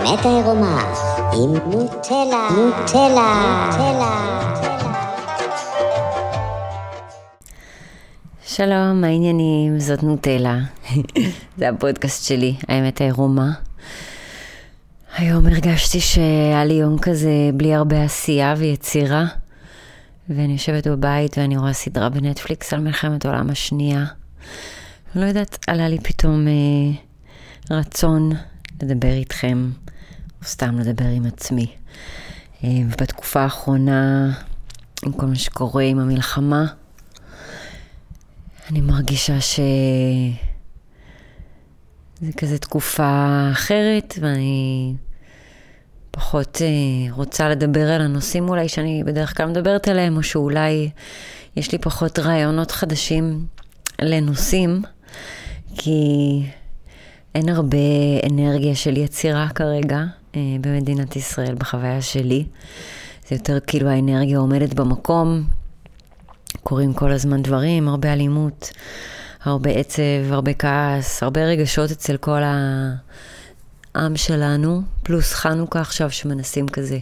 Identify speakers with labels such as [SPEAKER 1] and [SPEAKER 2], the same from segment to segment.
[SPEAKER 1] האמת העירומה עם נוטלה, נוטלה, נוטלה.
[SPEAKER 2] שלום, מה העניינים? זאת נוטלה. זה הפודקאסט שלי, האמת העירומה. היום הרגשתי שהיה לי יום כזה בלי הרבה עשייה ויצירה, ואני יושבת בבית ואני רואה סדרה בנטפליקס על מלחמת העולם השנייה. לא יודעת, עלה לי פתאום אה, רצון לדבר איתכם, או סתם לדבר עם עצמי. אה, ובתקופה האחרונה, עם כל מה שקורה עם המלחמה, אני מרגישה ש... זה כזה תקופה אחרת, ואני פחות אה, רוצה לדבר על הנושאים אולי שאני בדרך כלל מדברת עליהם, או שאולי יש לי פחות רעיונות חדשים לנושאים, כי אין הרבה אנרגיה של יצירה כרגע במדינת ישראל, בחוויה שלי. זה יותר כאילו האנרגיה עומדת במקום, קורים כל הזמן דברים, הרבה אלימות, הרבה עצב, הרבה כעס, הרבה רגשות אצל כל העם שלנו, פלוס חנוכה עכשיו שמנסים כזה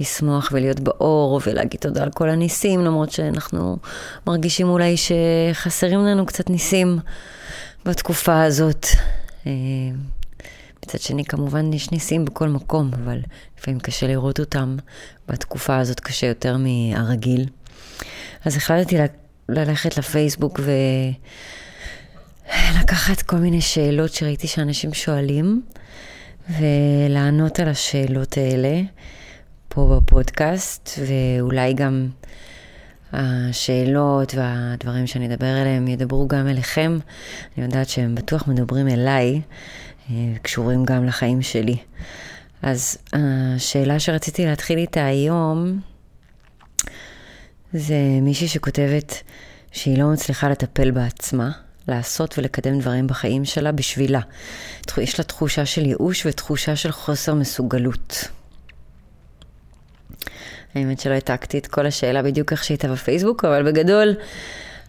[SPEAKER 2] לשמוח ולהיות באור ולהגיד תודה על כל הניסים, למרות שאנחנו מרגישים אולי שחסרים לנו קצת ניסים בתקופה הזאת. מצד שני, כמובן יש ניסים בכל מקום, אבל לפעמים קשה לראות אותם. בתקופה הזאת קשה יותר מהרגיל. אז החלטתי ללכת לפייסבוק ולקחת כל מיני שאלות שראיתי שאנשים שואלים, ולענות על השאלות האלה פה בפודקאסט, ואולי גם השאלות והדברים שאני אדבר עליהם ידברו גם אליכם. אני יודעת שהם בטוח מדברים אליי, קשורים גם לחיים שלי. אז השאלה שרציתי להתחיל איתה היום, זה מישהי שכותבת שהיא לא מצליחה לטפל בעצמה, לעשות ולקדם דברים בחיים שלה בשבילה. יש לה תחושה של ייאוש ותחושה של חוסר מסוגלות. האמת שלא העתקתי את כל השאלה בדיוק איך שהייתה בפייסבוק, אבל בגדול,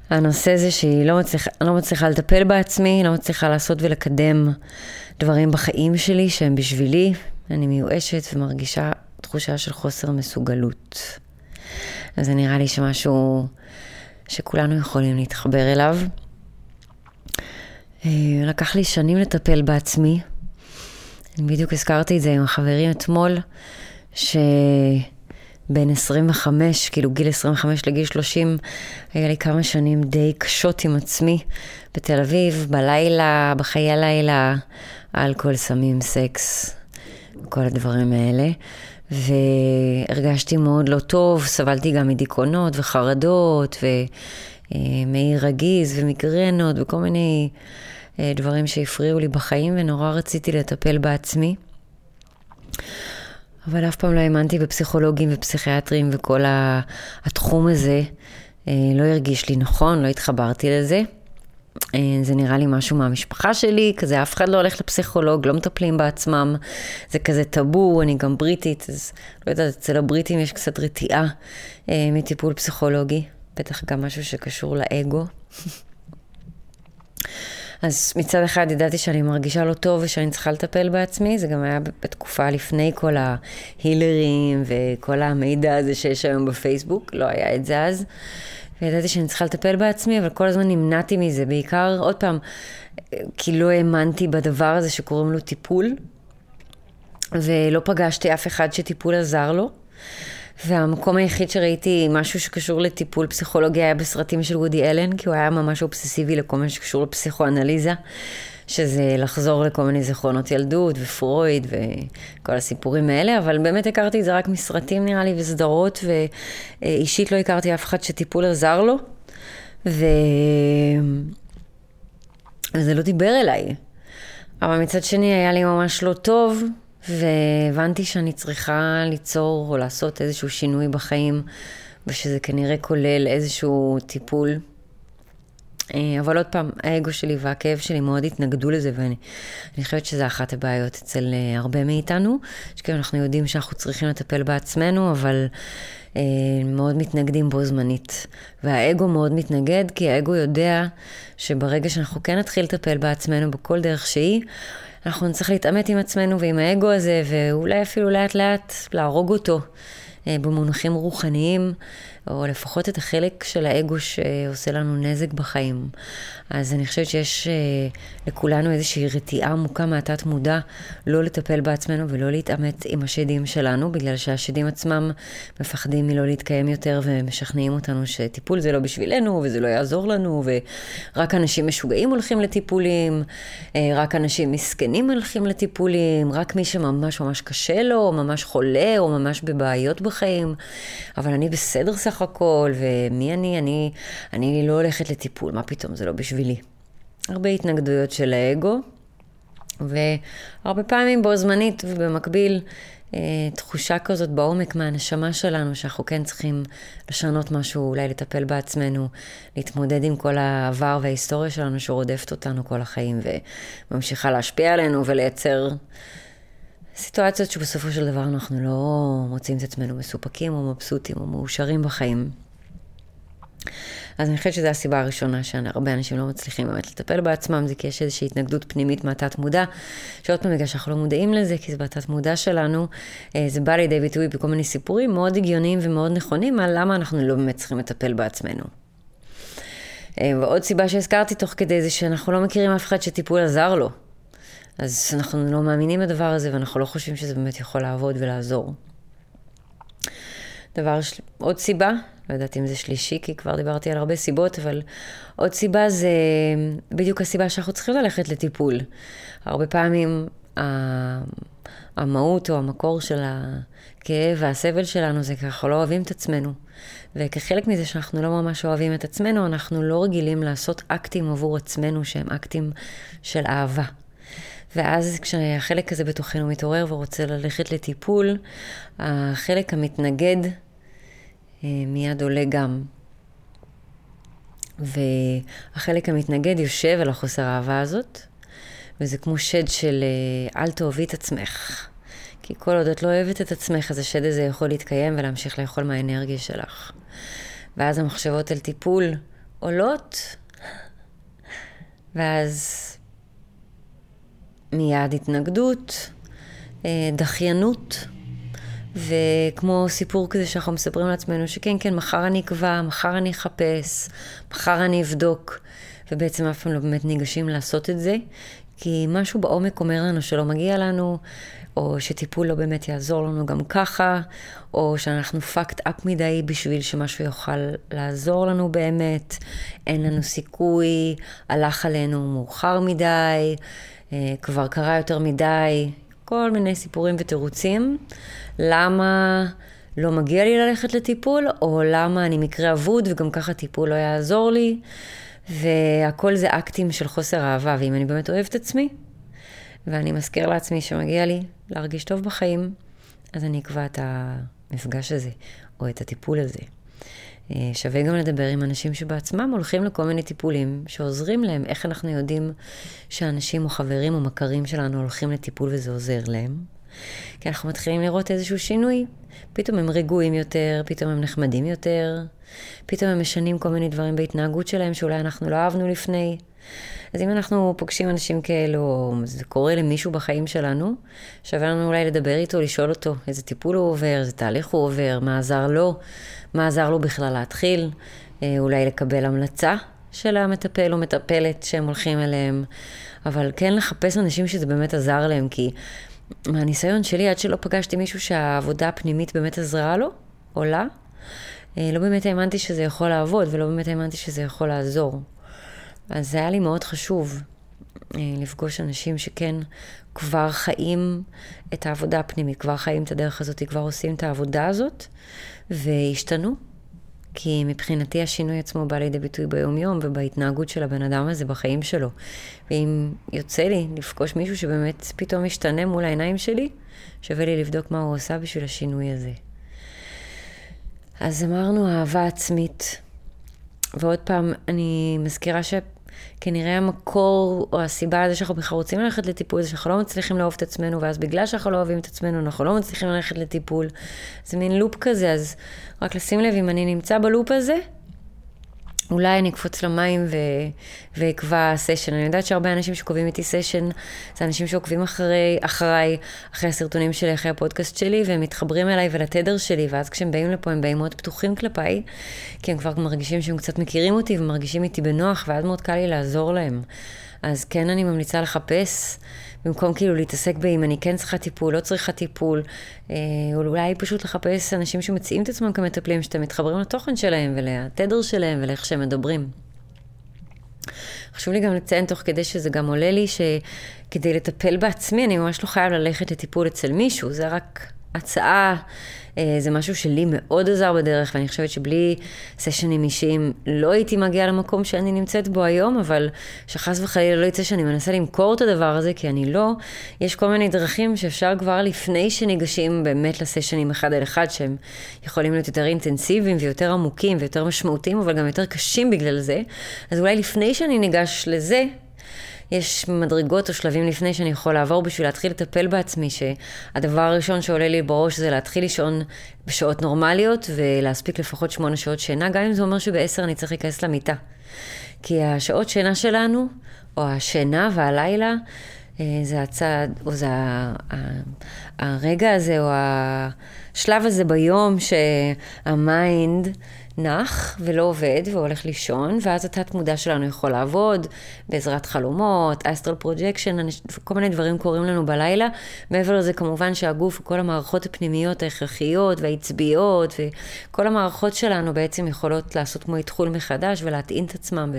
[SPEAKER 2] הנושא זה שהיא לא מצליחה, לא מצליחה לטפל בעצמי, לא מצליחה לעשות ולקדם דברים בחיים שלי שהם בשבילי. אני מיואשת ומרגישה תחושה של חוסר מסוגלות. אז זה נראה לי שמשהו שכולנו יכולים להתחבר אליו. אה, לקח לי שנים לטפל בעצמי. אני בדיוק הזכרתי את זה עם החברים אתמול, שבין 25, כאילו גיל 25 לגיל 30, היה לי כמה שנים די קשות עם עצמי בתל אביב, בלילה, בחיי הלילה, אלכוהול, סמים, סקס, כל הדברים האלה. והרגשתי מאוד לא טוב, סבלתי גם מדיכאונות וחרדות ומעי רגיז ומיגרנות וכל מיני אה, דברים שהפריעו לי בחיים ונורא רציתי לטפל בעצמי. אבל אף פעם לא האמנתי בפסיכולוגים ופסיכיאטרים וכל התחום הזה אה, לא הרגיש לי נכון, לא התחברתי לזה. אה, זה נראה לי משהו מהמשפחה שלי, כזה אף אחד לא הולך לפסיכולוג, לא מטפלים בעצמם, זה כזה טאבו, אני גם בריטית, אז לא יודעת, אצל הבריטים יש קצת רתיעה אה, מטיפול פסיכולוגי, בטח גם משהו שקשור לאגו. אז מצד אחד ידעתי שאני מרגישה לא טוב ושאני צריכה לטפל בעצמי, זה גם היה בתקופה לפני כל ההילרים וכל המידע הזה שיש היום בפייסבוק, לא היה את זה אז. וידעתי שאני צריכה לטפל בעצמי, אבל כל הזמן נמנעתי מזה, בעיקר, עוד פעם, כי לא האמנתי בדבר הזה שקוראים לו טיפול, ולא פגשתי אף אחד שטיפול עזר לו. והמקום היחיד שראיתי משהו שקשור לטיפול פסיכולוגי היה בסרטים של וודי אלן, כי הוא היה ממש אובססיבי לכל מה שקשור לפסיכואנליזה. שזה לחזור לכל מיני זיכרונות ילדות ופרויד וכל הסיפורים האלה, אבל באמת הכרתי את זה רק מסרטים נראה לי וסדרות, ואישית לא הכרתי אף אחד שטיפול עזר לו, ו... וזה לא דיבר אליי. אבל מצד שני היה לי ממש לא טוב, והבנתי שאני צריכה ליצור או לעשות איזשהו שינוי בחיים, ושזה כנראה כולל איזשהו טיפול. אה, אבל עוד פעם, האגו שלי והכאב שלי מאוד התנגדו לזה, ואני חושבת שזו אחת הבעיות אצל uh, הרבה מאיתנו, שכאילו אנחנו יודעים שאנחנו צריכים לטפל בעצמנו, אבל uh, מאוד מתנגדים בו זמנית. והאגו מאוד מתנגד, כי האגו יודע שברגע שאנחנו כן נתחיל לטפל בעצמנו בכל דרך שהיא, אנחנו נצטרך להתעמת עם עצמנו ועם האגו הזה, ואולי אפילו לאט לאט להרוג אותו אה, במונחים רוחניים, או לפחות את החלק של האגו שעושה לנו נזק בחיים. אז אני חושבת שיש אה, לכולנו איזושהי רתיעה עמוקה מהתת מודע לא לטפל בעצמנו ולא להתעמת עם השדים שלנו, בגלל שהשדים עצמם מפחדים מלא להתקיים יותר ומשכנעים אותנו שטיפול זה לא בשבילנו וזה לא יעזור לנו, ורק אנשים משוגעים הולכים לטיפולים, אה, רק אנשים מסכנים הולכים לטיפולים, רק מי שממש ממש קשה לו, או ממש חולה, או ממש בבעיות בחיים. אבל אני בסדר סך הכל, ומי אני? אני, אני לא הולכת לטיפול, מה פתאום, זה לא בשבילי. הרבה התנגדויות של האגו, והרבה פעמים בו זמנית ובמקביל אה, תחושה כזאת בעומק מהנשמה שלנו, שאנחנו כן צריכים לשנות משהו, אולי לטפל בעצמנו, להתמודד עם כל העבר וההיסטוריה שלנו שרודפת אותנו כל החיים וממשיכה להשפיע עלינו ולייצר סיטואציות שבסופו של דבר אנחנו לא מוצאים את עצמנו מסופקים או מבסוטים או מאושרים בחיים. אז אני חושבת שזו הסיבה הראשונה שהרבה אנשים לא מצליחים באמת לטפל בעצמם, זה כי יש איזושהי התנגדות פנימית מהתת מודע, שעוד פעם בגלל שאנחנו לא מודעים לזה, כי זה בתת מודע שלנו, אה, זה בא לידי ביטוי בכל מיני סיפורים מאוד הגיוניים ומאוד נכונים על למה אנחנו לא באמת צריכים לטפל בעצמנו. אה, ועוד סיבה שהזכרתי תוך כדי זה שאנחנו לא מכירים אף אחד שטיפול עזר לו. אז אנחנו לא מאמינים בדבר הזה ואנחנו לא חושבים שזה באמת יכול לעבוד ולעזור. דבר. עוד סיבה, לא יודעת אם זה שלישי, כי כבר דיברתי על הרבה סיבות, אבל עוד סיבה זה בדיוק הסיבה שאנחנו צריכים ללכת לטיפול. הרבה פעמים המהות או המקור של הכאב והסבל שלנו זה כי אנחנו לא אוהבים את עצמנו. וכחלק מזה שאנחנו לא ממש אוהבים את עצמנו, אנחנו לא רגילים לעשות אקטים עבור עצמנו שהם אקטים של אהבה. ואז כשהחלק הזה בתוכנו מתעורר ורוצה ללכת לטיפול, החלק המתנגד מיד עולה גם. והחלק המתנגד יושב על החוסר האהבה הזאת, וזה כמו שד של אה, אל תאהבי את עצמך. כי כל עוד את לא אוהבת את עצמך, אז השד הזה יכול להתקיים ולהמשיך לאכול מהאנרגיה שלך. ואז המחשבות על טיפול עולות, ואז מיד התנגדות, אה, דחיינות, וכמו סיפור כזה שאנחנו מספרים לעצמנו, שכן, כן, מחר אני אקבע, מחר אני אחפש, מחר אני אבדוק, ובעצם אף פעם לא באמת ניגשים לעשות את זה, כי משהו בעומק אומר לנו שלא מגיע לנו, או שטיפול לא באמת יעזור לנו גם ככה, או שאנחנו fucked up מדי בשביל שמשהו יוכל לעזור לנו באמת, אין לנו סיכוי, הלך עלינו מאוחר מדי, אה, כבר קרה יותר מדי, כל מיני סיפורים ותירוצים. למה לא מגיע לי ללכת לטיפול, או למה אני מקרה אבוד וגם ככה טיפול לא יעזור לי. והכל זה אקטים של חוסר אהבה, ואם אני באמת אוהבת עצמי, ואני מזכיר לעצמי שמגיע לי להרגיש טוב בחיים, אז אני אקבע את המפגש הזה, או את הטיפול הזה. אה, שווה גם לדבר עם אנשים שבעצמם הולכים לכל מיני טיפולים שעוזרים להם. איך אנחנו יודעים שאנשים או חברים או מכרים שלנו הולכים לטיפול וזה עוזר להם? כי אנחנו מתחילים לראות איזשהו שינוי. פתאום הם רגועים יותר, פתאום הם נחמדים יותר, פתאום הם משנים כל מיני דברים בהתנהגות שלהם שאולי אנחנו לא אהבנו לפני. אז אם אנחנו פוגשים אנשים כאלו, או זה קורה למישהו בחיים שלנו, שווה לנו אולי לדבר איתו, לשאול אותו איזה טיפול הוא עובר, איזה תהליך הוא עובר, מה עזר לו, מה עזר לו בכלל להתחיל, אה, אולי לקבל המלצה של המטפל או מטפלת שהם הולכים אליהם, אבל כן לחפש אנשים שזה באמת עזר להם, כי מהניסיון שלי, עד שלא פגשתי מישהו שהעבודה הפנימית באמת עזרה לו, או לה, אה, לא באמת האמנתי שזה יכול לעבוד, ולא באמת האמנתי שזה יכול לעזור. אז זה היה לי מאוד חשוב אה, לפגוש אנשים שכן כבר חיים את העבודה הפנימית, כבר חיים את הדרך הזאת, כבר עושים את העבודה הזאת, והשתנו. כי מבחינתי השינוי עצמו בא לידי ביטוי ביום-יום ובהתנהגות של הבן אדם הזה בחיים שלו. ואם יוצא לי לפגוש מישהו שבאמת פתאום משתנה מול העיניים שלי, שווה לי לבדוק מה הוא עושה בשביל השינוי הזה. אז אמרנו אהבה עצמית. ועוד פעם, אני מזכירה ש... כנראה המקור או הסיבה לזה שאנחנו בכלל רוצים ללכת לטיפול זה שאנחנו לא מצליחים לאהוב את עצמנו, ואז בגלל שאנחנו לא אוהבים את עצמנו, אנחנו לא מצליחים ללכת לטיפול. זה מין לופ כזה, אז רק לשים לב, אם אני נמצא בלופ הזה, אולי אני אקפוץ למים. ואקבע סשן. אני יודעת שהרבה אנשים שקובעים איתי סשן, זה אנשים שעוקבים אחרי, אחריי, אחרי הסרטונים שלי, אחרי הפודקאסט שלי, והם מתחברים אליי ולתדר שלי, ואז כשהם באים לפה הם באים מאוד פתוחים כלפיי, כי הם כבר מרגישים שהם קצת מכירים אותי ומרגישים איתי בנוח, ואז מאוד קל לי לעזור להם. אז כן, אני ממליצה לחפש. במקום כאילו להתעסק באם אני כן צריכה טיפול, לא צריכה טיפול, אה, או אולי פשוט לחפש אנשים שמציעים את עצמם כמטפלים, שאתם מתחברים לתוכן שלהם ולתדר שלהם ולאיך שהם מדברים. חשוב לי גם לציין תוך כדי שזה גם עולה לי שכדי לטפל בעצמי אני ממש לא חייב ללכת לטיפול אצל מישהו, זה רק הצעה זה משהו שלי מאוד עזר בדרך, ואני חושבת שבלי סשנים אישיים לא הייתי מגיעה למקום שאני נמצאת בו היום, אבל שחס וחלילה לא יצא שאני מנסה למכור את הדבר הזה, כי אני לא. יש כל מיני דרכים שאפשר כבר לפני שניגשים באמת לסשנים אחד על אחד, שהם יכולים להיות יותר אינטנסיביים ויותר עמוקים ויותר משמעותיים, אבל גם יותר קשים בגלל זה. אז אולי לפני שאני ניגש לזה, יש מדרגות או שלבים לפני שאני יכול לעבור בשביל להתחיל לטפל בעצמי, שהדבר הראשון שעולה לי בראש זה להתחיל לישון בשעות נורמליות ולהספיק לפחות שמונה שעות שינה, גם אם זה אומר שבעשר אני צריך להיכנס למיטה. כי השעות שינה שלנו, או השינה בלילה, אה, זה הצד, או זה הרגע הזה, או השלב הזה ביום שה mind נח ולא עובד והולך לישון, ואז התת מודע שלנו יכול לעבוד בעזרת חלומות, astral projection, כל מיני דברים קורים לנו בלילה. מעבר לזה כמובן שהגוף וכל המערכות הפנימיות ההכרחיות והעצביות וכל המערכות שלנו בעצם יכולות לעשות כמו איתחול מחדש ולהטעין את עצמם.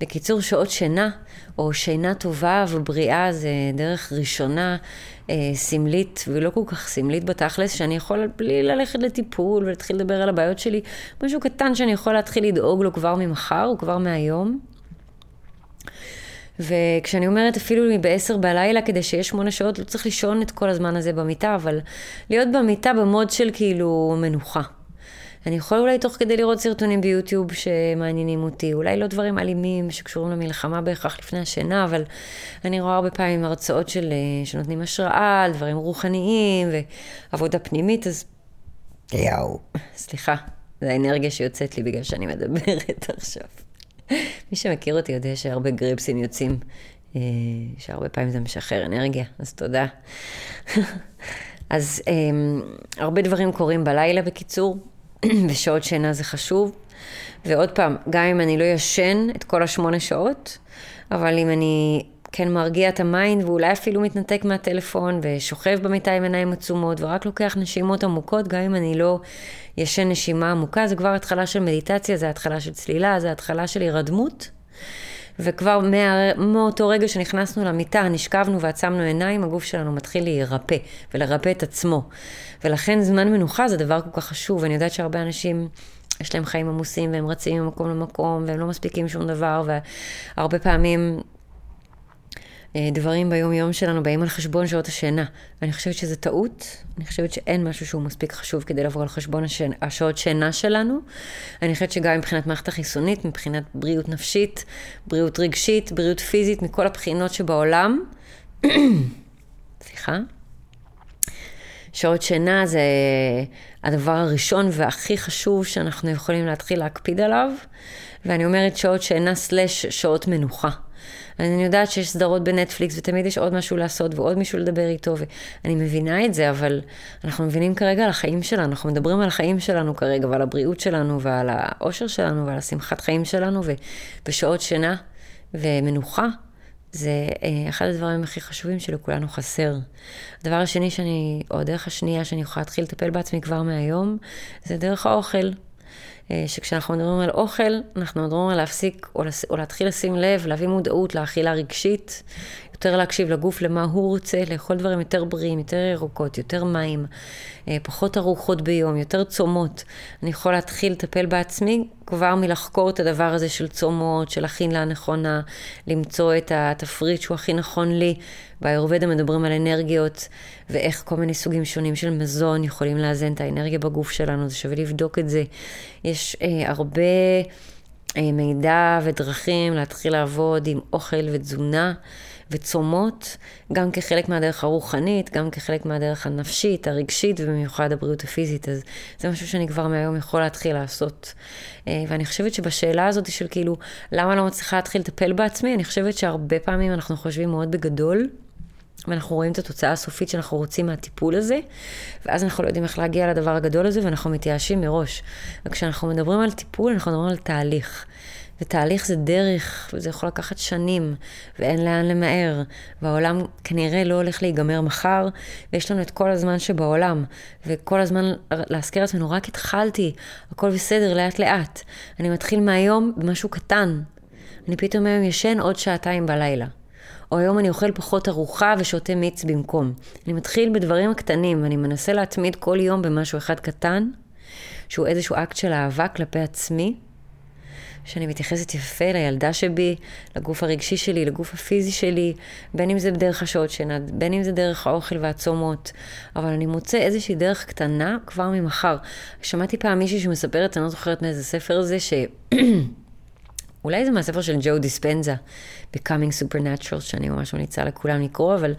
[SPEAKER 2] בקיצור, שעות שינה או שינה טובה ובריאה זה דרך ראשונה אה, סמלית, ולא כל כך סמלית בתכלס, שאני יכול בלי ללכת לטיפול ולהתחיל לדבר על הבעיות שלי, משהו קטן שאני יכול להתחיל לדאוג לו כבר ממחר או כבר מהיום. וכשאני אומרת אפילו בעשר בלילה, כדי שיש שמונה שעות, לא צריך לישון את כל הזמן הזה במיטה, אבל להיות במיטה במוד של כאילו מנוחה. אני יכול אולי תוך כדי לראות סרטונים ביוטיוב שמעניינים אותי, אולי לא דברים אלימים שקשורים למלחמה בהכרח לפני השינה, אבל אני רואה הרבה פעמים הרצאות של, אה, שנותנים השראה על דברים רוחניים ועבודה פנימית, אז יאו, סליחה, זו האנרגיה שיוצאת לי בגלל שאני מדברת עכשיו. מי שמכיר אותי יודע שהרבה גריפסים יוצאים, אה, שהרבה פעמים זה משחרר אנרגיה, אז תודה. אז אה, הרבה דברים קורים בלילה בקיצור, ושעות שינה זה חשוב. ועוד פעם, גם אם אני לא ישן את כל השמונה שעות, אבל אם אני כן מרגיע את ה mind ואולי אפילו מתנתק מהטלפון ושוכב במיטה עם עיניים עצומות ורק לוקח נשימות עמוקות, גם אם אני לא ישן נשימה עמוקה, זה כבר התחלה של מדיטציה, זה התחלה של צלילה, זה התחלה של הירדמות. וכבר מה, מאותו רגע שנכנסנו למיטה, נשכבנו ועצמנו עיניים, הגוף שלנו מתחיל להירפא ולרפא את עצמו. ולכן זמן מנוחה זה דבר כל כך חשוב, ואני יודעת שהרבה אנשים... יש להם חיים עמוסים והם רצים ממקום למקום והם לא מספיקים שום דבר והרבה פעמים דברים ביום-יום שלנו באים על חשבון שעות השינה. אני חושבת שזה טעות, אני חושבת שאין משהו שהוא מספיק חשוב כדי לבוא על חשבון השנ... השעות שינה שלנו. אני חושבת שגם מבחינת מערכת החיסונית, מבחינת בריאות נפשית, בריאות רגשית, בריאות פיזית, מכל הבחינות שבעולם. סליחה. שעות שינה זה הדבר הראשון והכי חשוב שאנחנו יכולים להתחיל להקפיד עליו, ואני אומרת שעות שינה סלש שעות מנוחה. אני יודעת שיש סדרות בנטפליקס ותמיד יש עוד משהו לעשות ועוד מישהו לדבר איתו, ואני מבינה את זה, אבל אנחנו מבינים כרגע על החיים שלנו, אנחנו מדברים על החיים שלנו כרגע ועל הבריאות שלנו ועל האושר שלנו ועל השמחת חיים שלנו ובשעות שינה ומנוחה. זה אה, אחד הדברים הכי חשובים שלכולנו חסר. הדבר השני שאני, או הדרך השנייה שאני יכולה להתחיל לטפל בעצמי כבר מהיום, זה דרך האוכל. אה, שכשאנחנו מדברים על אוכל, אנחנו מדברים על להפסיק או, להתחיל לשים לב, להביא מודעות לאכילה רגשית, יותר להקשיב לגוף למה הוא רוצה, לאכול דברים יותר בריאים, יותר ירוקות, יותר מים, אה, פחות ארוחות ביום, יותר צומות. אני יכול להתחיל לטפל בעצמי כבר מלחקור את הדבר הזה של צומות, של אכילה הנכונה, למצוא את התפריט שהוא הכי נכון לי. באיורבדה מדברים על אנרגיות ואיך כל מיני סוגים שונים של מזון יכולים לאזן את האנרגיה בגוף שלנו, זה שווה לבדוק את זה. יש אה, הרבה... אה, מידע ודרכים להתחיל לעבוד עם אוכל ותזונה. וצומות, גם כחלק מהדרך הרוחנית, גם כחלק מהדרך הנפשית, הרגשית, ובמיוחד הבריאות הפיזית. אז זה משהו שאני כבר מהיום יכול להתחיל לעשות. אה, ואני חושבת שבשאלה הזאת של כאילו, למה אני לא מצליחה להתחיל לטפל בעצמי, אני חושבת שהרבה פעמים אנחנו חושבים מאוד בגדול. ואנחנו רואים את התוצאה הסופית שאנחנו רוצים מהטיפול הזה, ואז אנחנו לא יודעים איך להגיע לדבר הגדול הזה, ואנחנו מתייאשים מראש. וכשאנחנו מדברים על טיפול, אנחנו מדברים על תהליך. ותהליך זה דרך, וזה יכול לקחת שנים, ואין לאן למהר, והעולם כנראה לא הולך להיגמר מחר, ויש לנו את כל הזמן שבעולם, וכל הזמן להזכיר לעצמנו, רק התחלתי, הכל בסדר, לאט לאט. אני מתחיל מהיום במשהו קטן. אני פתאום היום ישן עוד שעתיים בלילה. או היום אני אוכל פחות ארוחה ושותה מיץ במקום. אני מתחיל בדברים הקטנים, אני מנסה להתמיד כל יום במשהו אחד קטן, שהוא איזשהו אקט של אהבה כלפי עצמי, שאני מתייחסת יפה לילדה שבי, לגוף הרגשי שלי, לגוף הפיזי שלי, בין אם זה בדרך השעות שינה, בין אם זה דרך האוכל והצומות, אבל אני מוצא איזושהי דרך קטנה כבר ממחר. שמעתי פעם מישהי שמספרת, אני לא זוכרת מאיזה ספר זה, ש... אולי זה מהספר של ג'ו דיספנזה, Becoming Supernatural, שאני ממש ממליצה לכולם לקרוא, אבל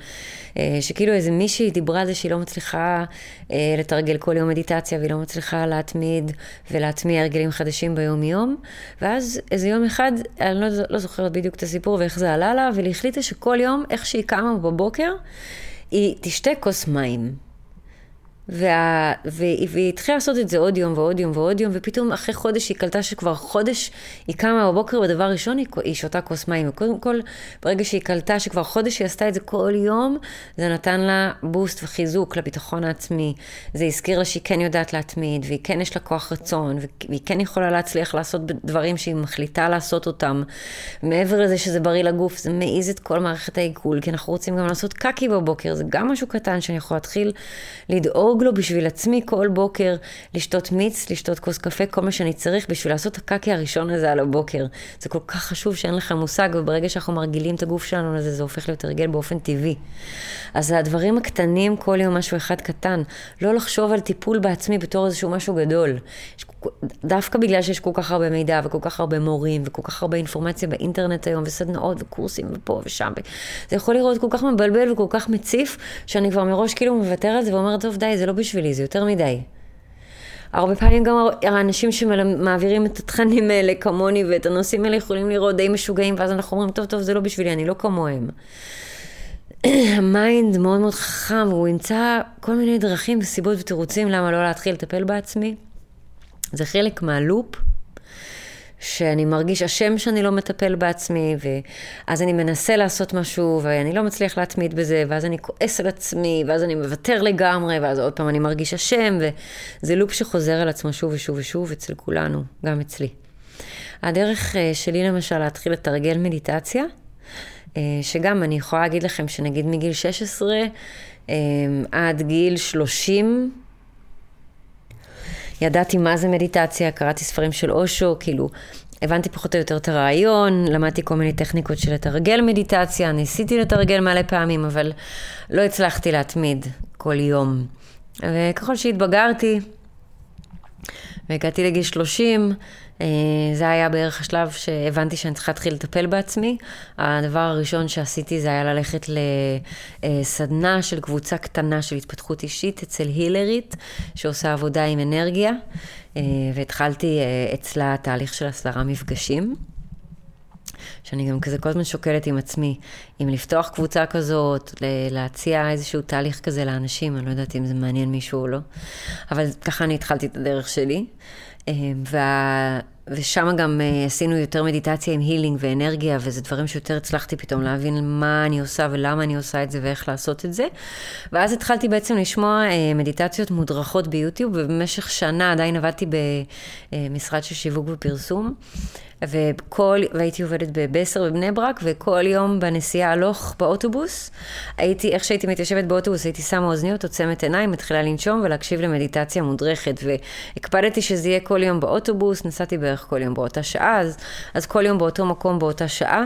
[SPEAKER 2] אה, שכאילו איזה מישהי דיברה על זה שהיא לא מצליחה אה, לתרגל כל יום מדיטציה, והיא לא מצליחה להתמיד ולהטמיע הרגלים חדשים ביום-יום, ואז איזה יום אחד, אני לא, לא זוכרת בדיוק את הסיפור ואיך זה עלה לה, אבל היא החליטה שכל יום, איך שהיא קמה בבוקר, היא תשתה כוס מים. וה... והיא, והיא התחילה לעשות את זה עוד יום ועוד יום ועוד יום, ופתאום אחרי חודש היא קלטה שכבר חודש היא קמה בבוקר, בדבר ראשון היא, היא שותה כוס מים. וקודם כל, ברגע שהיא קלטה שכבר חודש היא עשתה את זה כל יום, זה נתן לה בוסט וחיזוק לביטחון העצמי. זה הזכיר לה שהיא כן יודעת להתמיד, והיא כן יש לה כוח רצון, והיא כן יכולה להצליח לעשות דברים שהיא מחליטה לעשות אותם. מעבר לזה שזה בריא לגוף, זה מעיז את כל מערכת העיכול, כי אנחנו רוצים גם לעשות קקי בבוקר, זה גם משהו קטן שאני יכולה להתחיל לדאוג. לדאוג לו בשביל עצמי כל בוקר, לשתות מיץ, לשתות כוס קפה, כל מה שאני צריך בשביל לעשות את הקקי הראשון הזה על הבוקר. זה כל כך חשוב שאין לך מושג, וברגע שאנחנו מרגילים את הגוף שלנו לזה, זה הופך להיות הרגל באופן טבעי. אז הדברים הקטנים, כל יום משהו אחד קטן. לא לחשוב על טיפול בעצמי בתור איזשהו משהו גדול. דווקא בגלל שיש כל כך הרבה מידע וכל כך הרבה מורים וכל כך הרבה אינפורמציה באינטרנט היום וסדנאות וקורסים ופה ושם. זה יכול לראות כל כך מבלבל וכל כך מציף, שאני כבר מראש כאילו מוותר על זה ואומרת, טוב די, זה לא בשבילי, זה יותר מדי. הרבה פעמים גם האנשים שמעבירים את התכנים האלה כמוני ואת הנושאים האלה יכולים לראות די משוגעים, ואז אנחנו אומרים, טוב, טוב, זה לא בשבילי, אני לא כמוהם. ה mind מאוד מאוד חכם, הוא ימצא כל מיני דרכים וסיבות ותירוצים למה לא להתחיל לטפל בעצמי. זה חלק מהלופ, שאני מרגיש אשם שאני לא מטפל בעצמי, ואז אני מנסה לעשות משהו, ואני לא מצליח להתמיד בזה, ואז אני כועס על עצמי, ואז אני מוותר לגמרי, ואז עוד פעם אני מרגיש אשם, וזה לופ שחוזר על עצמו שוב ושוב ושוב אצל כולנו, גם אצלי. הדרך אה, שלי למשל להתחיל לתרגל מדיטציה, אה, שגם אני יכולה להגיד לכם שנגיד מגיל 16 אה, עד גיל 30, ידעתי מה זה מדיטציה, קראתי ספרים של אושו, כאילו, הבנתי פחות או יותר את הרעיון, למדתי כל מיני טכניקות של לתרגל מדיטציה, ניסיתי לתרגל מלא פעמים, אבל לא הצלחתי להתמיד כל יום. וככל שהתבגרתי, והגעתי לגיל 30, אה, זה היה בערך השלב שהבנתי שאני צריכה להתחיל לטפל בעצמי. הדבר הראשון שעשיתי זה היה ללכת לסדנה של קבוצה קטנה של התפתחות אישית אצל הילרית, שעושה עבודה עם אנרגיה, אה, והתחלתי אה, אצלה תהליך של עשרה מפגשים. שאני גם כזה כל הזמן שוקלת עם עצמי, אם לפתוח קבוצה כזאת, להציע איזשהו תהליך כזה לאנשים, אני לא יודעת אם זה מעניין מישהו או לא, אבל ככה אני התחלתי את הדרך שלי. אמ, וה... ושם גם uh, עשינו יותר מדיטציה עם הילינג ואנרגיה, וזה דברים שיותר הצלחתי פתאום להבין מה אני עושה ולמה אני עושה את זה ואיך לעשות את זה. ואז התחלתי בעצם לשמוע uh, מדיטציות מודרכות ביוטיוב, ובמשך שנה עדיין עבדתי במשרד של שיווק ופרסום. וכל, והייתי עובדת בבסר בבני ברק, וכל יום בנסיעה הלוך באוטובוס, הייתי, איך שהייתי מתיישבת באוטובוס, הייתי שמה אוזניות, עוצמת עיניים, מתחילה לנשום ולהקשיב למדיטציה מודרכת, והקפדתי שזה יהיה כל יום באוטובוס, נסעתי בערך כל יום באותה שעה, אז, אז כל יום באותו מקום באותה שעה,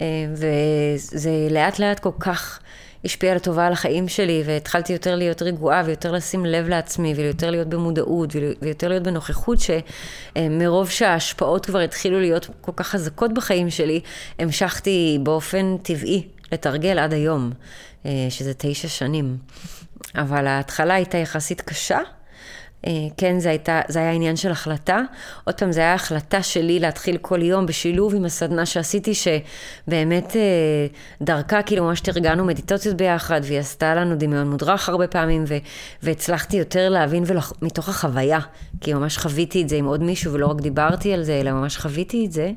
[SPEAKER 2] אה, וזה לאט לאט כל כך... השפיע לטובה על החיים שלי, והתחלתי יותר להיות רגועה, ויותר לשים לב לעצמי, ויותר להיות במודעות, ויותר להיות בנוכחות, שמרוב שההשפעות כבר התחילו להיות כל כך חזקות בחיים שלי, המשכתי באופן טבעי לתרגל עד היום, שזה תשע שנים. אבל ההתחלה הייתה יחסית קשה. אה, כן, זה, הייתה, זה היה עניין של החלטה. עוד פעם, זו הייתה החלטה שלי להתחיל כל יום בשילוב עם הסדנה שעשיתי, שבאמת אה, דרכה, כאילו ממש תרגלנו מדיטציות ביחד, והיא עשתה לנו דמיון מודרך הרבה פעמים, ו, והצלחתי יותר להבין ולח, מתוך החוויה, כי ממש חוויתי את זה עם עוד מישהו, ולא רק דיברתי על זה, אלא ממש חוויתי את זה.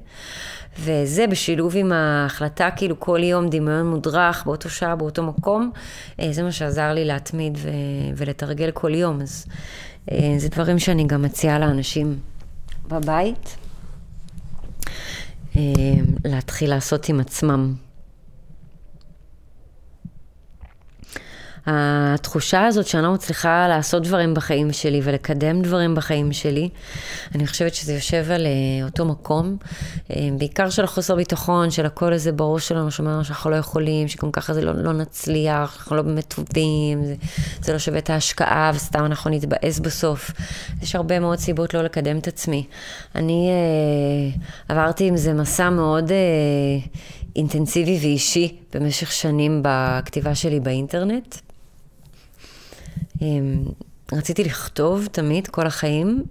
[SPEAKER 2] וזה בשילוב עם ההחלטה, כאילו כל יום דמיון מודרך באותו שעה, באותו מקום, אה, זה מה שעזר לי להתמיד ו- ולתרגל כל יום. אז זה דברים שאני גם מציעה לאנשים בבית, אה, להתחיל לעשות עם עצמם. התחושה הזאת שאני לא מצליחה לעשות דברים בחיים שלי ולקדם דברים בחיים שלי, אני חושבת שזה יושב על uh, אותו מקום, uh, בעיקר של החוסר ביטחון, של הקול הזה בראש שלנו שאומר שאנחנו לא יכולים, שגם ככה זה לא, לא נצליח, אנחנו לא באמת טובים, זה, זה לא שווה את ההשקעה וסתם אנחנו נתבאס בסוף. יש הרבה מאוד סיבות לא לקדם את עצמי. אני uh, עברתי עם זה מסע מאוד... Uh, אינטנסיבי ואישי במשך שנים בכתיבה שלי באינטרנט. אמ, רציתי לכתוב תמיד, כל החיים,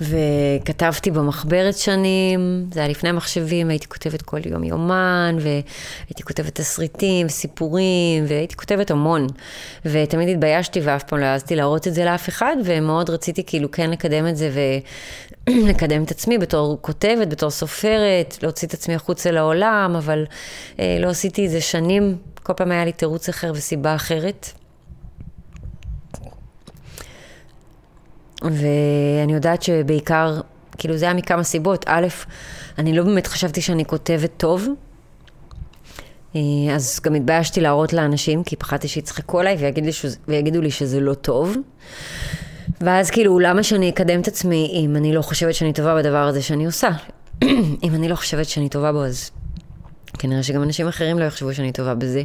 [SPEAKER 2] וכתבתי במחברת שנים, זה היה לפני המחשבים, הייתי כותבת כל יום יומן, והייתי כותבת תסריטים, סיפורים, והייתי כותבת המון. ותמיד התביישתי ואף פעם לא העזתי להראות את זה לאף אחד, ומאוד רציתי כאילו כן לקדם את זה ולקדם את עצמי בתור כותבת, בתור סופרת, להוציא את עצמי החוצה לעולם, אבל אה, לא עשיתי את זה שנים, כל פעם היה לי תירוץ אחר וסיבה אחרת. ואני יודעת שבעיקר, כאילו זה היה מכמה סיבות. א', אני לא באמת חשבתי שאני כותבת טוב, אה, אז גם התביישתי להראות לאנשים, כי פחדתי שיצחקו עליי ויגידו, שזה, ויגידו לי שזה לא טוב. ואז כאילו, למה שאני אקדם את עצמי אם אני לא חושבת שאני טובה בדבר הזה שאני עושה? אם אני לא חושבת שאני טובה בו, אז כנראה שגם אנשים אחרים לא יחשבו שאני טובה בזה.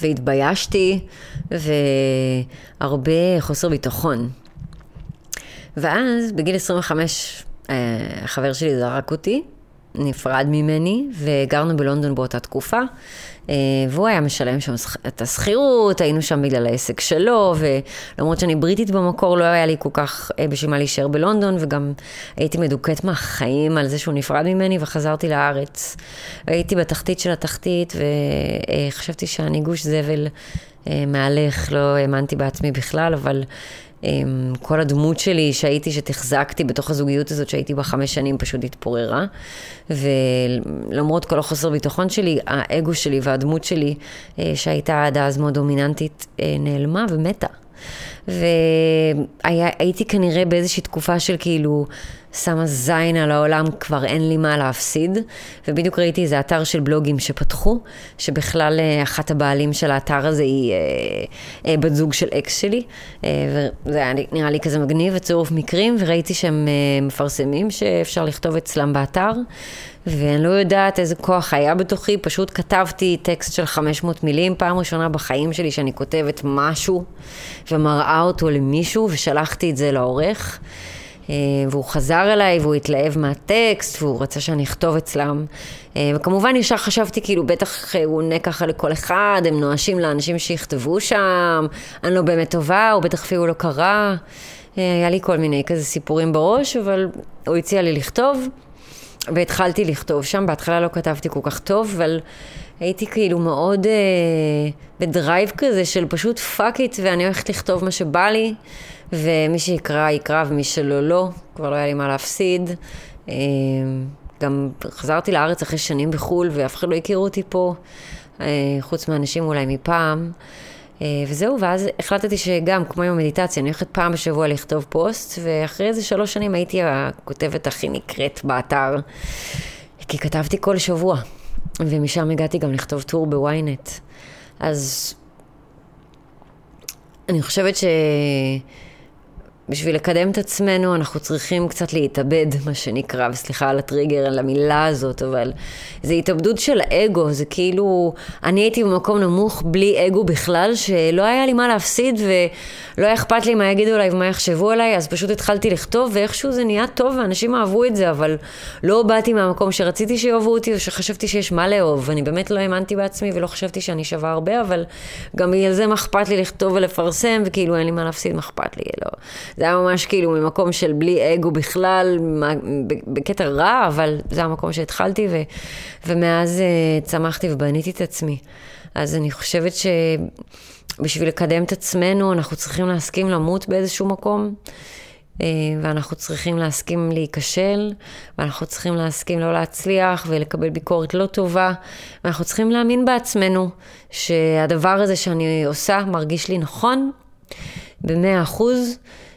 [SPEAKER 2] והתביישתי, והרבה חוסר ביטחון. ואז בגיל 25 אה, החבר שלי זרק אותי, נפרד ממני, וגרנו בלונדון באותה תקופה. אה, והוא היה משלם שם את השכירות, היינו שם בגלל העסק שלו, ולמרות שאני בריטית במקור, לא היה לי כל כך אה, בשביל מה להישאר בלונדון, וגם הייתי מדוכאת מהחיים על זה שהוא נפרד ממני, וחזרתי לארץ. הייתי בתחתית של התחתית, וחשבתי שאני גוש זבל אה, מהלך, לא האמנתי בעצמי בכלל, אבל... כל הדמות שלי שהייתי, שתחזקתי בתוך הזוגיות הזאת שהייתי בה חמש שנים, פשוט התפוררה. ולמרות כל החוסר ביטחון שלי, האגו שלי והדמות שלי, אה, שהייתה עד אז מאוד דומיננטית, אה, נעלמה ומתה. והייתי כנראה באיזושהי תקופה של כאילו שמה זין על העולם, כבר אין לי מה להפסיד. ובדיוק ראיתי איזה אתר של בלוגים שפתחו, שבכלל אה, אחת הבעלים של האתר הזה היא אה, אה, בת זוג של אקס שלי. אה, וזה היה נראה לי כזה מגניב וצירוף מקרים, וראיתי שהם אה, מפרסמים שאפשר לכתוב אצלם באתר. ואני לא יודעת איזה כוח היה בתוכי, פשוט כתבתי טקסט של 500 מילים, פעם ראשונה בחיים שלי שאני כותבת משהו ומראה אותו למישהו, ושלחתי את זה לעורך. אה, והוא חזר אליי והוא התלהב מהטקסט והוא רצה שאני אכתוב אצלם. אה, וכמובן ישר חשבתי כאילו בטח הוא עונה ככה לכל אחד, הם נואשים לאנשים שיכתבו שם, אני לא באמת טובה, הוא בטח אפילו לא קרא. אה, היה לי כל מיני כזה סיפורים בראש, אבל הוא הציע לי לכתוב. והתחלתי לכתוב שם, בהתחלה לא כתבתי כל כך טוב, אבל הייתי כאילו מאוד אה, ב drive כזה של פשוט fuck it, ואני הולכת לכתוב מה שבא לי, ומי שיקרא יקרא ומי שלא לא, כבר לא היה לי מה להפסיד. אה, גם חזרתי לארץ אחרי שנים בחו"ל, ואף אחד לא הכירו אותי פה, אה, חוץ מאנשים אולי מפעם. אה, וזהו, ואז החלטתי שגם, כמו עם המדיטציה, אני הולכת פעם בשבוע לכתוב פוסט, ואחרי איזה שלוש שנים הייתי הכותבת הכי נקראת באתר, כי כתבתי כל שבוע, ומשם הגעתי גם לכתוב טור בוויינט. אז אני חושבת בשביל לקדם את עצמנו אנחנו צריכים קצת להתאבד, מה שנקרא, וסליחה על הטריגר, על המילה הזאת, אבל זה התאבדות של האגו, זה כאילו, אני הייתי במקום נמוך בלי אגו בכלל, שלא היה לי מה להפסיד ולא היה אכפת לי מה יגידו עליי ומה יחשבו עליי, אז פשוט התחלתי לכתוב, ואיכשהו זה נהיה טוב ואנשים אהבו את זה, אבל לא באתי מהמקום שרציתי שיאהבו אותי או שחשבתי שיש מה לאהוב. אני באמת לא האמנתי בעצמי ולא חשבתי שאני שווה הרבה, אבל גם בגלל זה מה אכפת לי לכתוב ולפרסם, וכאילו אין לי מה להפסיד, מה אכפת לי, לא. זה היה ממש כאילו ממקום של בלי אגו בכלל, בקטע רע, אבל זה המקום שהתחלתי, ו, ומאז uh, צמחתי ובניתי את עצמי. אז אני חושבת שבשביל לקדם את עצמנו, אנחנו צריכים להסכים למות באיזשהו מקום. אה, ואנחנו צריכים להסכים להיכשל, ואנחנו צריכים להסכים לא להצליח ולקבל ביקורת לא טובה, ואנחנו צריכים להאמין בעצמנו שהדבר הזה שאני עושה מרגיש לי נכון במאה אחוז, אה,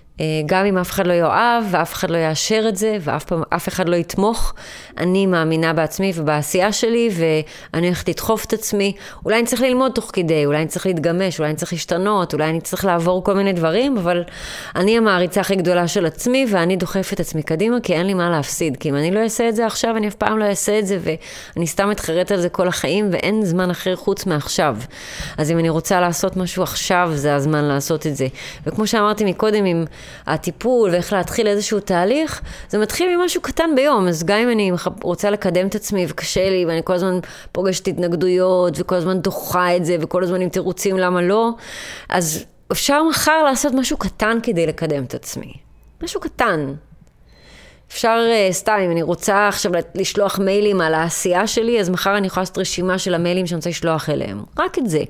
[SPEAKER 2] גם אם אף אחד לא יאהב ואף אחד לא יאשר את זה ואף פעם, אף אחד לא יתמוך, אני מאמינה בעצמי ובעשייה שלי ואני הולכת לדחוף את עצמי. אולי אני צריך ללמוד תוך כדי, אולי אני צריך להתגמש, אולי אני צריך להשתנות, אולי אני צריך לעבור כל מיני דברים, אבל אני המעריצה הכי גדולה של עצמי ואני דוחפת את עצמי קדימה כי אין לי מה להפסיד. כי אם אני לא אעשה את זה עכשיו, אני אף פעם לא אעשה את זה ואני סתם אתחרט על זה כל החיים ואין זמן אחר חוץ מעכשיו. אז אם אני רוצה לעשות משהו עכשיו, זה הזמן לעשות את זה. וכמו שאמרתי מקודם, אם... הטיפול ואיך להתחיל איזשהו תהליך, זה מתחיל ממשהו קטן ביום. אז גם אם אני רוצה לקדם את עצמי וקשה לי, ואני כל הזמן פוגשת התנגדויות, וכל הזמן דוחה את זה, וכל הזמן עם תירוצים למה לא, אז אפשר מחר לעשות משהו קטן כדי לקדם את עצמי. משהו קטן. אפשר אה, סתם, אם אני רוצה עכשיו לשלוח מיילים על העשייה שלי, אז מחר אני יכולה לעשות רשימה של המיילים שאני רוצה לשלוח אליהם. רק את זה.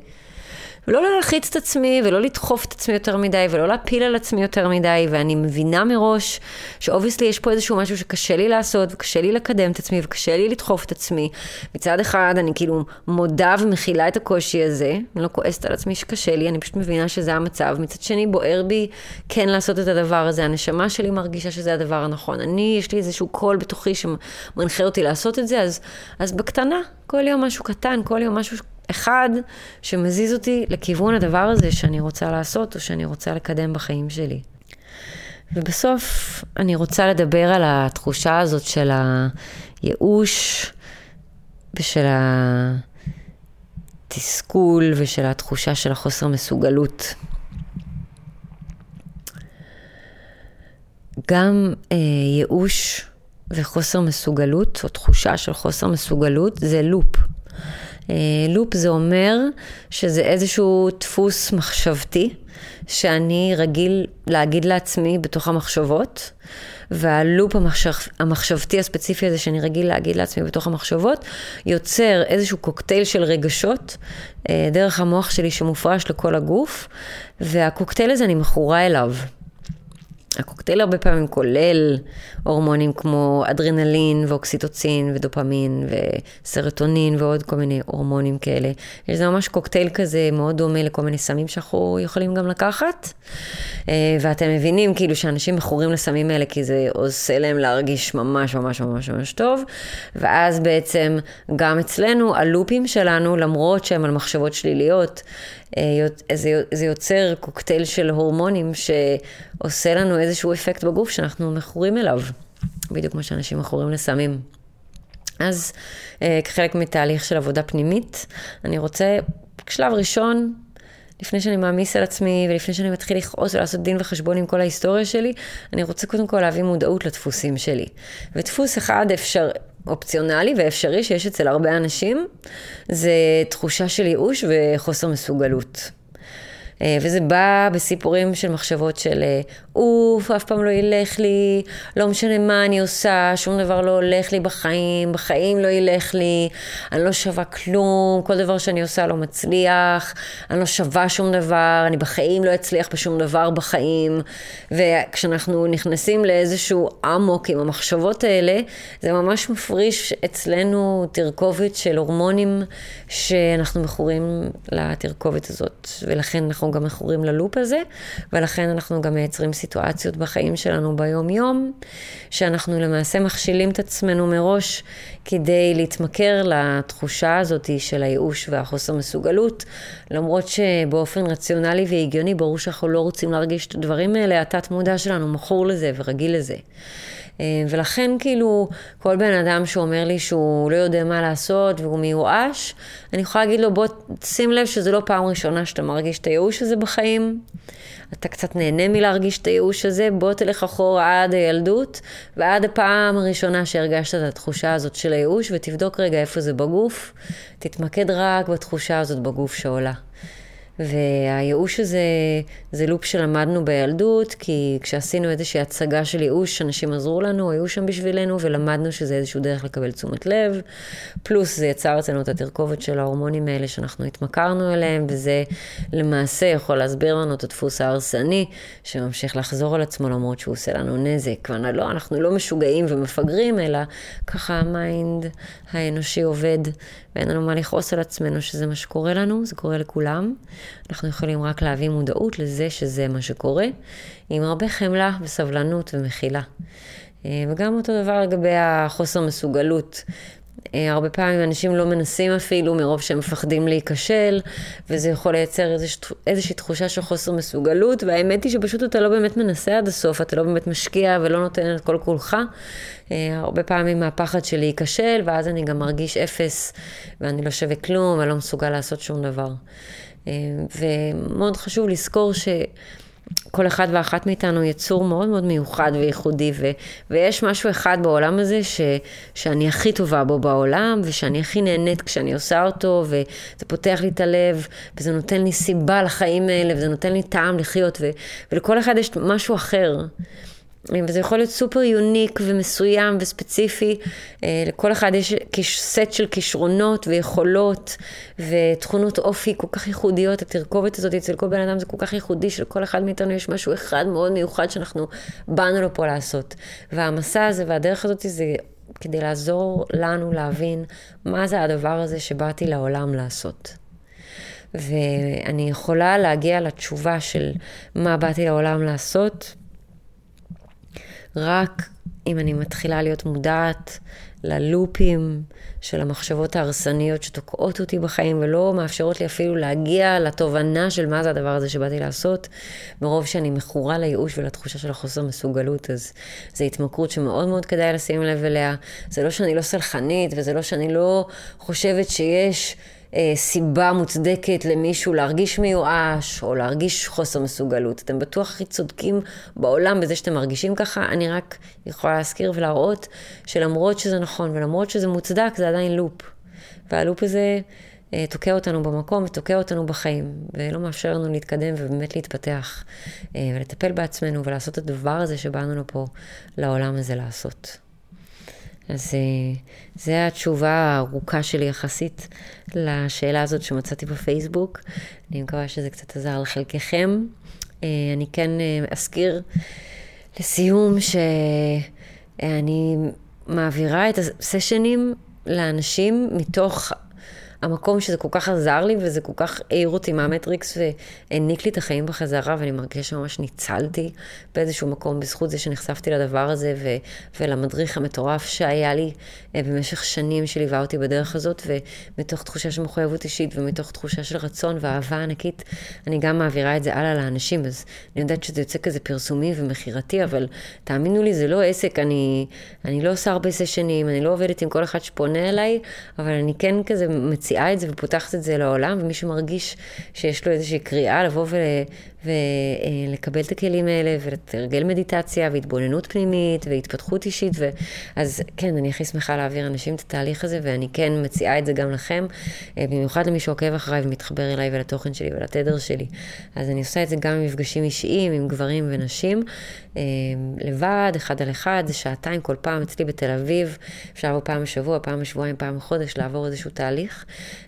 [SPEAKER 2] ולא להלחיץ את עצמי, ולא לדחוף את עצמי יותר מדי, ולא להפיל על עצמי יותר מדי, ואני מבינה מראש ש obviously יש פה איזשהו משהו שקשה לי לעשות, וקשה לי לקדם את עצמי, וקשה לי לדחוף את עצמי. מצד אחד, אני כאילו מודה ומכילה את הקושי הזה, אני לא כועסת על עצמי שקשה לי, אני פשוט מבינה שזה המצב. מצד שני, בוער בי כן לעשות את הדבר הזה. הנשמה שלי מרגישה שזה הדבר הנכון. אני, יש לי איזשהו קול בתוכי שמנחה אותי לעשות את זה, אז, אז בקטנה, כל יום משהו קטן, כל יום משהו אחד שמזיז אותי לכיוון הדבר הזה שאני רוצה לעשות או שאני רוצה לקדם בחיים שלי. ובסוף אני רוצה לדבר על התחושה הזאת של הייאוש ושל התסכול ושל התחושה של החוסר מסוגלות. גם אה, ייאוש וחוסר מסוגלות, או תחושה של חוסר מסוגלות, זה לופ. אה, לופ זה אומר שזה איזשהו דפוס מחשבתי שאני רגיל להגיד לעצמי בתוך המחשבות, והלופ המחשב, המחשבתי הספציפי הזה שאני רגיל להגיד לעצמי בתוך המחשבות, יוצר איזשהו קוקטייל של רגשות אה, דרך המוח שלי שמופרש לכל הגוף, והקוקטייל הזה אני מכורה אליו. הקוקטייל הרבה פעמים כולל הורמונים כמו אדרנלין ואוקסיטוצין ודופמין וסרטונין ועוד כל מיני הורמונים כאלה. זה ממש קוקטייל כזה מאוד דומה לכל מיני סמים שאנחנו יכולים גם לקחת. אה, ואתם מבינים כאילו שאנשים מכורים לסמים האלה כי זה עושה להם להרגיש ממש ממש ממש ממש טוב. ואז בעצם גם אצלנו הלופים שלנו, למרות שהם על מחשבות שליליות, אה, זה יוצר קוקטייל של הורמונים שעושה לנו איזשהו אפקט בגוף שאנחנו מכורים אליו, בדיוק כמו שאנשים מכורים לסמים. אז אה, כחלק מתהליך של עבודה פנימית, אני רוצה, שלב ראשון, לפני שאני מעמיס על עצמי ולפני שאני מתחיל לכעוס ולעשות דין וחשבון עם כל ההיסטוריה שלי, אני רוצה קודם כל להביא מודעות לדפוסים שלי. ודפוס אחד אפשר, אופציונלי ואפשרי שיש אצל הרבה אנשים, זה תחושה של ייאוש וחוסר מסוגלות. אה, וזה בא בסיפורים של מחשבות של אה, אוף, אף פעם לא ילך לי, לא משנה מה אני עושה, שום דבר לא הולך לי בחיים, בחיים לא ילך לי, אני לא שווה כלום, כל דבר שאני עושה לא מצליח, אני לא שווה שום דבר, אני בחיים לא אצליח בשום דבר בחיים. וכשאנחנו נכנסים לאיזשהו אמוק עם המחשבות האלה, זה ממש מפריש אצלנו תרכובת של הורמונים שאנחנו מכורים לתרכובת הזאת, ולכן אנחנו גם מכורים ללופ הזה, ולכן אנחנו גם מייצרים סיטואציות בחיים שלנו ביום-יום, שאנחנו למעשה מכשילים את עצמנו מראש כדי להתמכר לתחושה הזאת של הייאוש והחוסר מסוגלות, למרות שבאופן רציונלי והגיוני ברור שאנחנו לא רוצים להרגיש את הדברים האלה, התת מודע שלנו מכור לזה ורגיל לזה. אה, ולכן כאילו, כל בן אדם שאומר לי שהוא לא יודע מה לעשות והוא מיואש, אני יכולה להגיד לו, בוא שים לב שזה לא פעם ראשונה שאתה מרגיש את הייאוש הזה בחיים. אתה קצת נהנה מלהרגיש את הייאוש הזה, בוא תלך אחורה עד הילדות, ועד הפעם הראשונה שהרגשת את התחושה הזאת של הייאוש, ותבדוק רגע איפה זה בגוף. תתמקד רק בתחושה הזאת בגוף שעולה. והייאוש הזה, זה לופ שלמדנו בילדות, כי כשעשינו איזושהי הצגה של ייאוש, אנשים עזרו לנו, היו שם בשבילנו, ולמדנו שזה איזושהי דרך לקבל תשומת לב. פלוס זה יצר אצלנו את התרכובת של ההורמונים האלה שאנחנו התמכרנו אליהם, וזה למעשה יכול להסביר לנו את הדפוס ההרסני, שממשיך לחזור על עצמו למרות שהוא עושה לנו נזק. לא, אנחנו לא משוגעים ומפגרים, אלא ככה ה mind האנושי עובד, ואין לנו מה לכעוס על עצמנו שזה מה שקורה לנו, זה קורה לכולם. אנחנו יכולים רק להביא מודעות לזה שזה מה שקורה, עם הרבה חמלה וסבלנות ומחילה. אה, וגם אותו דבר לגבי החוסר מסוגלות. אה, הרבה פעמים אנשים לא מנסים אפילו מרוב שהם מפחדים להיכשל, וזה יכול לייצר איזוש, איזושהי תחושה של חוסר מסוגלות, והאמת היא שפשוט אתה לא באמת מנסה עד הסוף, אתה לא באמת משקיע ולא נותן את כל כולך. אה, הרבה פעמים מהפחד של להיכשל, ואז אני גם מרגיש אפס, ואני לא שווה כלום, ואני לא מסוגל לעשות שום דבר. אה, ומאוד חשוב לזכור ש... כל אחד ואחת מאיתנו יצור מאוד מאוד מיוחד וייחודי, ו, ויש משהו אחד בעולם הזה ש, שאני הכי טובה בו בעולם, ושאני הכי נהנית כשאני עושה אותו, וזה פותח לי את הלב, וזה נותן לי סיבה לחיים האלה, וזה נותן לי טעם לחיות, ו, ולכל אחד יש משהו אחר. וזה יכול להיות סופר יוניק ומסוים וספציפי. אה, לכל אחד יש סט של כישרונות ויכולות ותכונות אופי כל כך ייחודיות. התרכובת הזאת אצל כל בן אדם זה כל כך ייחודי, שלכל אחד מאיתנו יש משהו אחד מאוד מיוחד שאנחנו באנו לפה לעשות. והמסע הזה והדרך הזאת זה כדי לעזור לנו להבין מה זה הדבר הזה שבאתי לעולם לעשות. ואני יכולה להגיע לתשובה של מה באתי לעולם לעשות. רק אם אני מתחילה להיות מודעת ללופים של המחשבות ההרסניות שתוקעות אותי בחיים ולא מאפשרות לי אפילו להגיע לתובנה של מה זה הדבר הזה שבאתי לעשות, מרוב שאני מכורה לייאוש ולתחושה של החוסר מסוגלות, אז זו התמכרות שמאוד מאוד כדאי לשים לב אליה. זה לא שאני לא סלחנית וזה לא שאני לא חושבת שיש סיבה מוצדקת למישהו להרגיש מיואש או להרגיש חוסר מסוגלות. אתם בטוח הכי צודקים בעולם בזה שאתם מרגישים ככה. אני רק יכולה להזכיר ולהראות שלמרות שזה נכון ולמרות שזה מוצדק, זה עדיין לופ. והלופ הזה אה, תוקע אותנו במקום ותוקע אותנו בחיים, ולא מאפשר לנו להתקדם ובאמת להתפתח, אה, ולטפל בעצמנו ולעשות את הדבר הזה שבאנו לפה, לעולם הזה לעשות. אז אה, זו התשובה הארוכה שלי יחסית לשאלה הזאת שמצאתי בפייסבוק. אני מקווה שזה קצת עזר לחלקכם. אה, אני כן אה, אזכיר לסיום שאני מעבירה את הסשנים לאנשים מתוך המקום שזה כל כך עזר לי וזה כל כך העיר אותי מהמטריקס והעניק לי את החיים בחזרה ואני מרגישה שממש ניצלתי באיזשהו מקום בזכות זה שנחשפתי לדבר הזה ו- ולמדריך המטורף שהיה לי אה, במשך שנים שליווה אותי בדרך הזאת ומתוך תחושה של מחויבות אישית ומתוך תחושה של רצון ואהבה ענקית אני גם מעבירה את זה הלאה לאנשים. אז אני יודעת שזה יוצא כזה פרסומי ומכירתי אבל תאמינו לי זה לא עסק. אני, אני לא עושה הרבה סשנים אני לא עובדת עם כל אחד שפונה אליי אבל אני כן כזה מציעה מוציאה את זה ופותחת את זה לעולם, ומי שמרגיש שיש לו איזושהי קריאה לבוא ול, ולקבל את הכלים האלה ולתרגל מדיטציה והתבוננות פנימית והתפתחות אישית. ו... אז כן, אני הכי שמחה להעביר אנשים את התהליך הזה, ואני כן מציעה את זה גם לכם, אה, במיוחד למי שעוקב אחריי ומתחבר אליי ולתוכן שלי ולתדר שלי. אז אני עושה את זה גם במפגשים אישיים עם גברים ונשים, אה, לבד, אחד על אחד, שעתיים כל פעם אצלי בתל אביב. אפשר לבוא פעם בשבוע, פעם בשבועיים, פעם בחודש, לעבור איזשהו תהליך.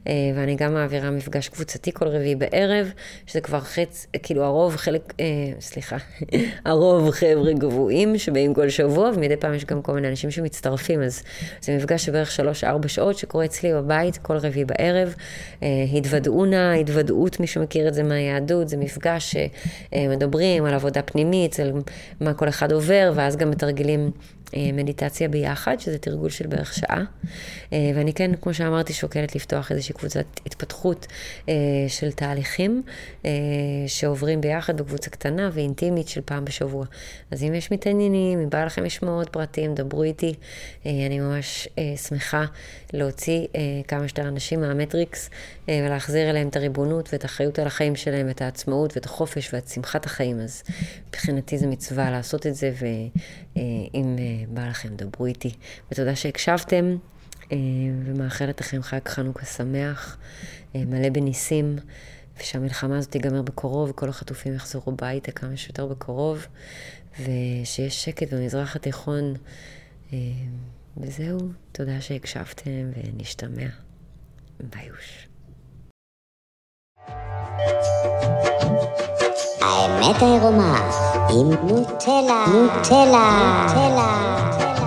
[SPEAKER 2] אה, ואני גם מעבירה מפגש קבוצתי כל רביעי בערב, שזה כבר חץ, כאילו הרוב חלק, אה, סליחה, הרוב חבר'ה גבוהים שבאים כל שבוע, ומדי פעם יש גם כל מיני אנשים שמצטרפים, אז זה מפגש של בערך 3-4 שעות שקורה אצלי בבית כל רביעי בערב. אה, התוודעו נא, התוודעות, מי שמכיר את זה מהיהדות, זה מפגש שמדברים על עבודה פנימית, על מה כל אחד עובר, ואז גם מתרגלים אה, מדיטציה ביחד, שזה תרגול של בערך שעה. אה, ואני כן, כמו שאמרתי, שוקלת לפתוח איזושהי קבוצת התפתחות אה, של תהליכים שעוברים ביחד בקבוצה קטנה ואינטימית של פעם בשבוע. אז אם יש מתעניינים, אם בא לכם לשמוע עוד פרטים, דברו איתי. אני ממש שמחה להוציא כמה שיותר אנשים מהמטריקס ולהחזיר אליהם את הריבונות ואת האחריות על החיים שלהם, את העצמאות ואת החופש ואת שמחת החיים. אז מבחינתי זו מצווה לעשות את זה, ואם בא לכם, דברו איתי. ותודה שהקשבתם, אה, ומאחלת לכם חג חנוכה שמח, אה, מלא בניסים, ושהמלחמה הזאת תיגמר בקרוב, וכל החטופים יחזרו הביתה כמה שיותר בקרוב, ושיש שקט במזרח התיכון. אה, וזהו, תודה שהקשבתם, ונשתמע. ביוש.
[SPEAKER 1] האמת העירומה Nutella. Nutella. Nutella. Nutella.